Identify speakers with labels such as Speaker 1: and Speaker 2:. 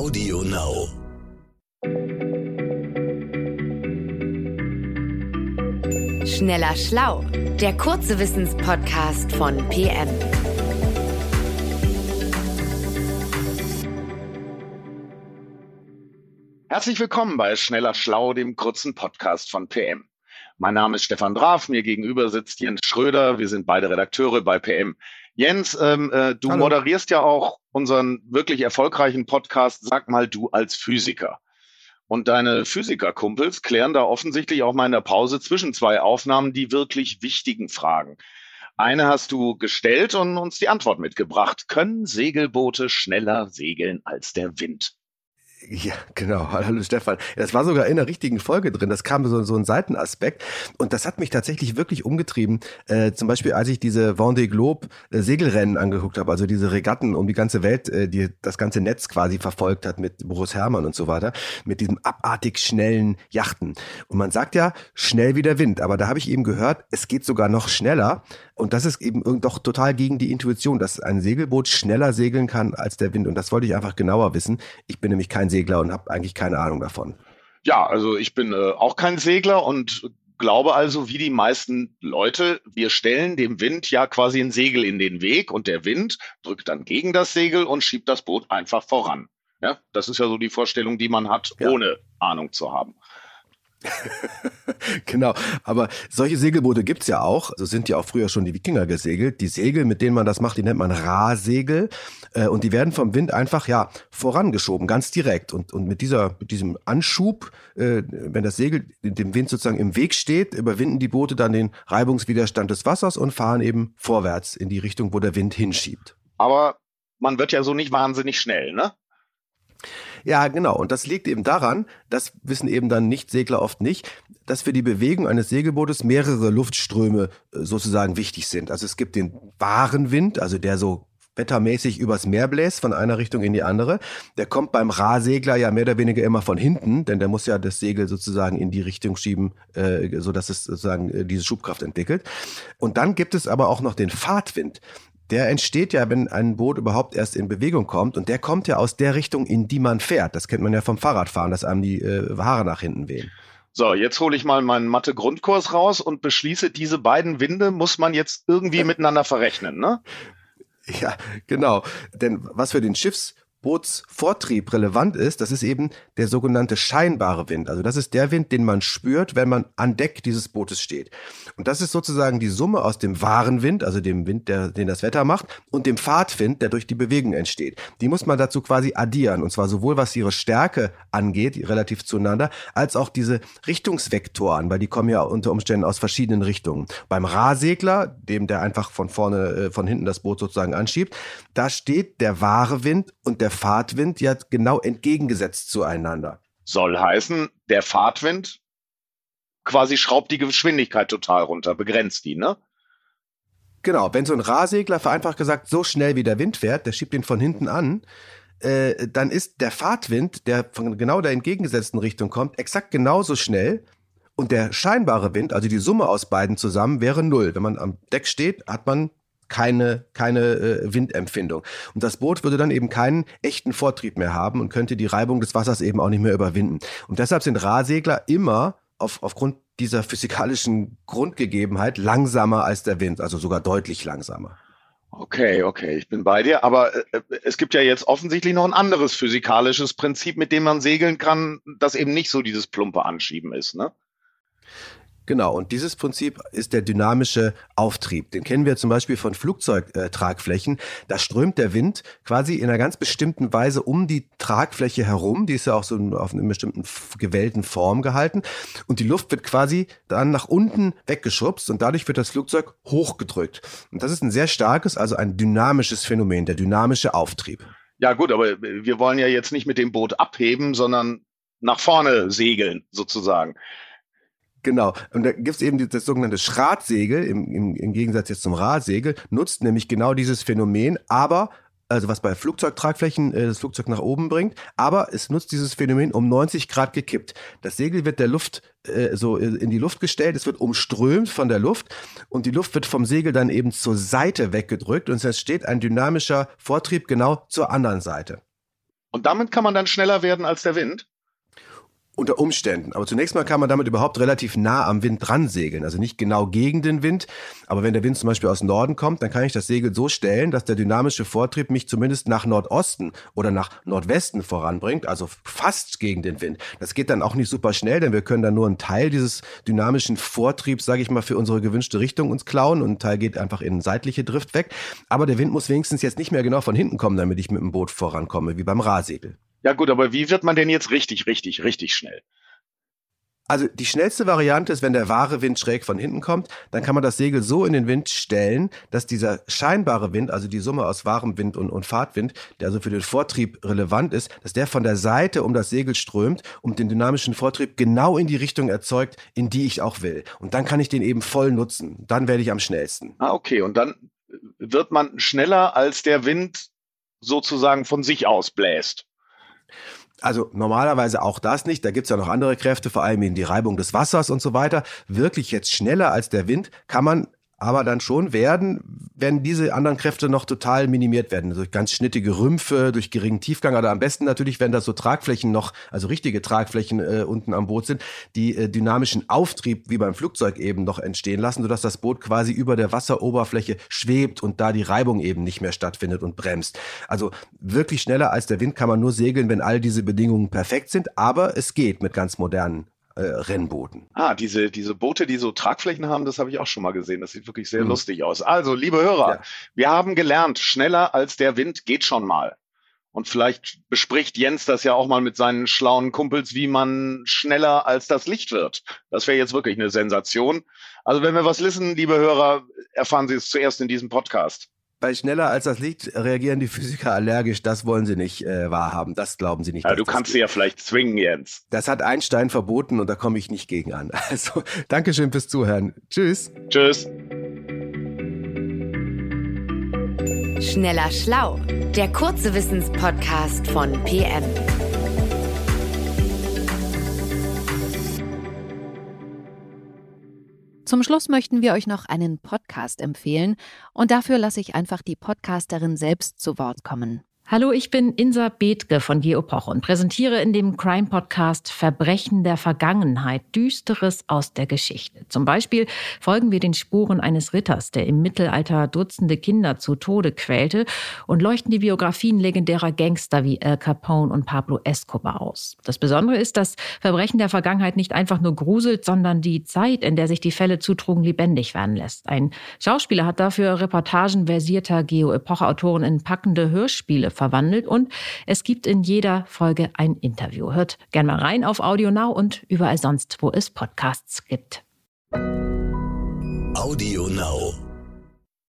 Speaker 1: Audio Now.
Speaker 2: Schneller Schlau, der kurze Wissenspodcast von PM.
Speaker 3: Herzlich willkommen bei Schneller Schlau, dem kurzen Podcast von PM. Mein Name ist Stefan Draf, mir gegenüber sitzt Jens Schröder, wir sind beide Redakteure bei PM. Jens, ähm, äh, du Hallo. moderierst ja auch unseren wirklich erfolgreichen Podcast, sag mal du als Physiker. Und deine Physikerkumpels klären da offensichtlich auch mal in der Pause zwischen zwei Aufnahmen die wirklich wichtigen Fragen. Eine hast du gestellt und uns die Antwort mitgebracht. Können Segelboote schneller segeln als der Wind?
Speaker 4: Ja, genau. Hallo Stefan. Das war sogar in der richtigen Folge drin. Das kam so, so ein Seitenaspekt. Und das hat mich tatsächlich wirklich umgetrieben. Äh, zum Beispiel, als ich diese Vendée Globe äh, Segelrennen angeguckt habe, also diese Regatten um die ganze Welt, äh, die das ganze Netz quasi verfolgt hat mit Boris Herrmann und so weiter, mit diesem abartig schnellen Yachten. Und man sagt ja, schnell wie der Wind. Aber da habe ich eben gehört, es geht sogar noch schneller. Und das ist eben doch total gegen die Intuition, dass ein Segelboot schneller segeln kann als der Wind. Und das wollte ich einfach genauer wissen. Ich bin nämlich kein Segler und habe eigentlich keine Ahnung davon.
Speaker 3: Ja, also ich bin äh, auch kein Segler und glaube also, wie die meisten Leute, wir stellen dem Wind ja quasi ein Segel in den Weg und der Wind drückt dann gegen das Segel und schiebt das Boot einfach voran. Ja, das ist ja so die Vorstellung, die man hat, ja. ohne Ahnung zu haben.
Speaker 4: genau, aber solche Segelboote gibt's ja auch. So sind ja auch früher schon die Wikinger gesegelt. Die Segel, mit denen man das macht, die nennt man Rahsegel. Äh, und die werden vom Wind einfach ja vorangeschoben, ganz direkt. Und, und mit, dieser, mit diesem Anschub, äh, wenn das Segel dem Wind sozusagen im Weg steht, überwinden die Boote dann den Reibungswiderstand des Wassers und fahren eben vorwärts in die Richtung, wo der Wind hinschiebt.
Speaker 3: Aber man wird ja so nicht wahnsinnig schnell, ne?
Speaker 4: Ja, genau. Und das liegt eben daran, das wissen eben dann Nicht-Segler oft nicht, dass für die Bewegung eines Segelbootes mehrere Luftströme äh, sozusagen wichtig sind. Also es gibt den wahren Wind, also der so wettermäßig übers Meer bläst, von einer Richtung in die andere. Der kommt beim Rahsegler ja mehr oder weniger immer von hinten, denn der muss ja das Segel sozusagen in die Richtung schieben, äh, so dass es sozusagen äh, diese Schubkraft entwickelt. Und dann gibt es aber auch noch den Fahrtwind der entsteht ja, wenn ein Boot überhaupt erst in Bewegung kommt und der kommt ja aus der Richtung, in die man fährt. Das kennt man ja vom Fahrradfahren, dass einem die äh, Haare nach hinten wehen.
Speaker 3: So, jetzt hole ich mal meinen Mathe-Grundkurs raus und beschließe, diese beiden Winde muss man jetzt irgendwie miteinander verrechnen, ne?
Speaker 4: Ja, genau. Denn was für den Schiffs Bootsvortrieb relevant ist, das ist eben der sogenannte scheinbare Wind. Also das ist der Wind, den man spürt, wenn man an Deck dieses Bootes steht. Und das ist sozusagen die Summe aus dem wahren Wind, also dem Wind, der, den das Wetter macht, und dem Fahrtwind, der durch die Bewegung entsteht. Die muss man dazu quasi addieren. Und zwar sowohl was ihre Stärke angeht, relativ zueinander, als auch diese Richtungsvektoren, weil die kommen ja unter Umständen aus verschiedenen Richtungen. Beim Rahsegler, dem der einfach von vorne, äh, von hinten das Boot sozusagen anschiebt, da steht der wahre Wind und der der Fahrtwind ja genau entgegengesetzt zueinander.
Speaker 3: Soll heißen, der Fahrtwind quasi schraubt die Geschwindigkeit total runter, begrenzt die, ne?
Speaker 4: Genau, wenn so ein Rahsegler vereinfacht gesagt so schnell wie der Wind fährt, der schiebt ihn von hinten an, äh, dann ist der Fahrtwind, der von genau der entgegengesetzten Richtung kommt, exakt genauso schnell. Und der scheinbare Wind, also die Summe aus beiden zusammen, wäre null. Wenn man am Deck steht, hat man keine, keine äh, Windempfindung. Und das Boot würde dann eben keinen echten Vortrieb mehr haben und könnte die Reibung des Wassers eben auch nicht mehr überwinden. Und deshalb sind Rahsegler immer auf, aufgrund dieser physikalischen Grundgegebenheit langsamer als der Wind, also sogar deutlich langsamer.
Speaker 3: Okay, okay, ich bin bei dir. Aber äh, äh, es gibt ja jetzt offensichtlich noch ein anderes physikalisches Prinzip, mit dem man segeln kann, das eben nicht so dieses plumpe Anschieben ist, ne?
Speaker 4: Genau, und dieses Prinzip ist der dynamische Auftrieb. Den kennen wir zum Beispiel von Flugzeugtragflächen. Da strömt der Wind quasi in einer ganz bestimmten Weise um die Tragfläche herum. Die ist ja auch so auf einer bestimmten gewählten Form gehalten. Und die Luft wird quasi dann nach unten weggeschubst und dadurch wird das Flugzeug hochgedrückt. Und das ist ein sehr starkes, also ein dynamisches Phänomen, der dynamische Auftrieb.
Speaker 3: Ja gut, aber wir wollen ja jetzt nicht mit dem Boot abheben, sondern nach vorne segeln sozusagen.
Speaker 4: Genau. Und da gibt's eben das sogenannte Schratsegel, im, im, im Gegensatz jetzt zum Radsegel, nutzt nämlich genau dieses Phänomen, aber also was bei Flugzeugtragflächen äh, das Flugzeug nach oben bringt, aber es nutzt dieses Phänomen um 90 Grad gekippt. Das Segel wird der Luft äh, so in die Luft gestellt, es wird umströmt von der Luft und die Luft wird vom Segel dann eben zur Seite weggedrückt und es entsteht ein dynamischer Vortrieb genau zur anderen Seite.
Speaker 3: Und damit kann man dann schneller werden als der Wind?
Speaker 4: Unter Umständen. Aber zunächst mal kann man damit überhaupt relativ nah am Wind dran segeln. Also nicht genau gegen den Wind. Aber wenn der Wind zum Beispiel aus Norden kommt, dann kann ich das Segel so stellen, dass der dynamische Vortrieb mich zumindest nach Nordosten oder nach Nordwesten voranbringt. Also fast gegen den Wind. Das geht dann auch nicht super schnell, denn wir können dann nur einen Teil dieses dynamischen Vortriebs, sage ich mal, für unsere gewünschte Richtung uns klauen und ein Teil geht einfach in seitliche Drift weg. Aber der Wind muss wenigstens jetzt nicht mehr genau von hinten kommen, damit ich mit dem Boot vorankomme, wie beim Rahsegel.
Speaker 3: Ja gut, aber wie wird man denn jetzt richtig, richtig, richtig schnell?
Speaker 4: Also die schnellste Variante ist, wenn der wahre Wind schräg von hinten kommt, dann kann man das Segel so in den Wind stellen, dass dieser scheinbare Wind, also die Summe aus wahrem Wind und, und Fahrtwind, der also für den Vortrieb relevant ist, dass der von der Seite um das Segel strömt und den dynamischen Vortrieb genau in die Richtung erzeugt, in die ich auch will. Und dann kann ich den eben voll nutzen. Dann werde ich am schnellsten.
Speaker 3: Ah, okay. Und dann wird man schneller, als der Wind sozusagen von sich aus bläst.
Speaker 4: Also normalerweise auch das nicht. Da gibt's ja noch andere Kräfte, vor allem in die Reibung des Wassers und so weiter. Wirklich jetzt schneller als der Wind kann man aber dann schon werden, wenn diese anderen Kräfte noch total minimiert werden. Durch ganz schnittige Rümpfe, durch geringen Tiefgang, oder am besten natürlich, wenn da so Tragflächen noch, also richtige Tragflächen äh, unten am Boot sind, die äh, dynamischen Auftrieb wie beim Flugzeug eben noch entstehen lassen, sodass das Boot quasi über der Wasseroberfläche schwebt und da die Reibung eben nicht mehr stattfindet und bremst. Also wirklich schneller als der Wind kann man nur segeln, wenn all diese Bedingungen perfekt sind, aber es geht mit ganz modernen äh, Rennbooten.
Speaker 3: Ah, diese, diese Boote, die so Tragflächen haben, das habe ich auch schon mal gesehen. Das sieht wirklich sehr mhm. lustig aus. Also, liebe Hörer, ja. wir haben gelernt, schneller als der Wind geht schon mal. Und vielleicht bespricht Jens das ja auch mal mit seinen schlauen Kumpels, wie man schneller als das Licht wird. Das wäre jetzt wirklich eine Sensation. Also wenn wir was wissen, liebe Hörer, erfahren Sie es zuerst in diesem Podcast
Speaker 4: bei schneller als das Licht reagieren die Physiker allergisch. Das wollen sie nicht äh, wahrhaben. Das glauben sie nicht.
Speaker 3: Ja, du kannst sie ja vielleicht zwingen, Jens.
Speaker 4: Das hat Einstein verboten und da komme ich nicht gegen an. Also, Dankeschön fürs Zuhören. Tschüss.
Speaker 3: Tschüss.
Speaker 2: Schneller Schlau, der kurze Wissenspodcast von PM.
Speaker 1: Zum Schluss möchten wir euch noch einen Podcast empfehlen und dafür lasse ich einfach die Podcasterin selbst zu Wort kommen.
Speaker 5: Hallo, ich bin Insa Bethke von Geopoch und präsentiere in dem Crime-Podcast Verbrechen der Vergangenheit, Düsteres aus der Geschichte. Zum Beispiel folgen wir den Spuren eines Ritters, der im Mittelalter Dutzende Kinder zu Tode quälte und leuchten die Biografien legendärer Gangster wie Al Capone und Pablo Escobar aus. Das Besondere ist, dass Verbrechen der Vergangenheit nicht einfach nur gruselt, sondern die Zeit, in der sich die Fälle zutrugen, lebendig werden lässt. Ein Schauspieler hat dafür Reportagen versierter Geo-Epoche-Autoren in packende Hörspiele verwandelt und es gibt in jeder Folge ein Interview. Hört gerne mal rein auf Audio Now und überall sonst, wo es Podcasts gibt.
Speaker 6: Audio Now.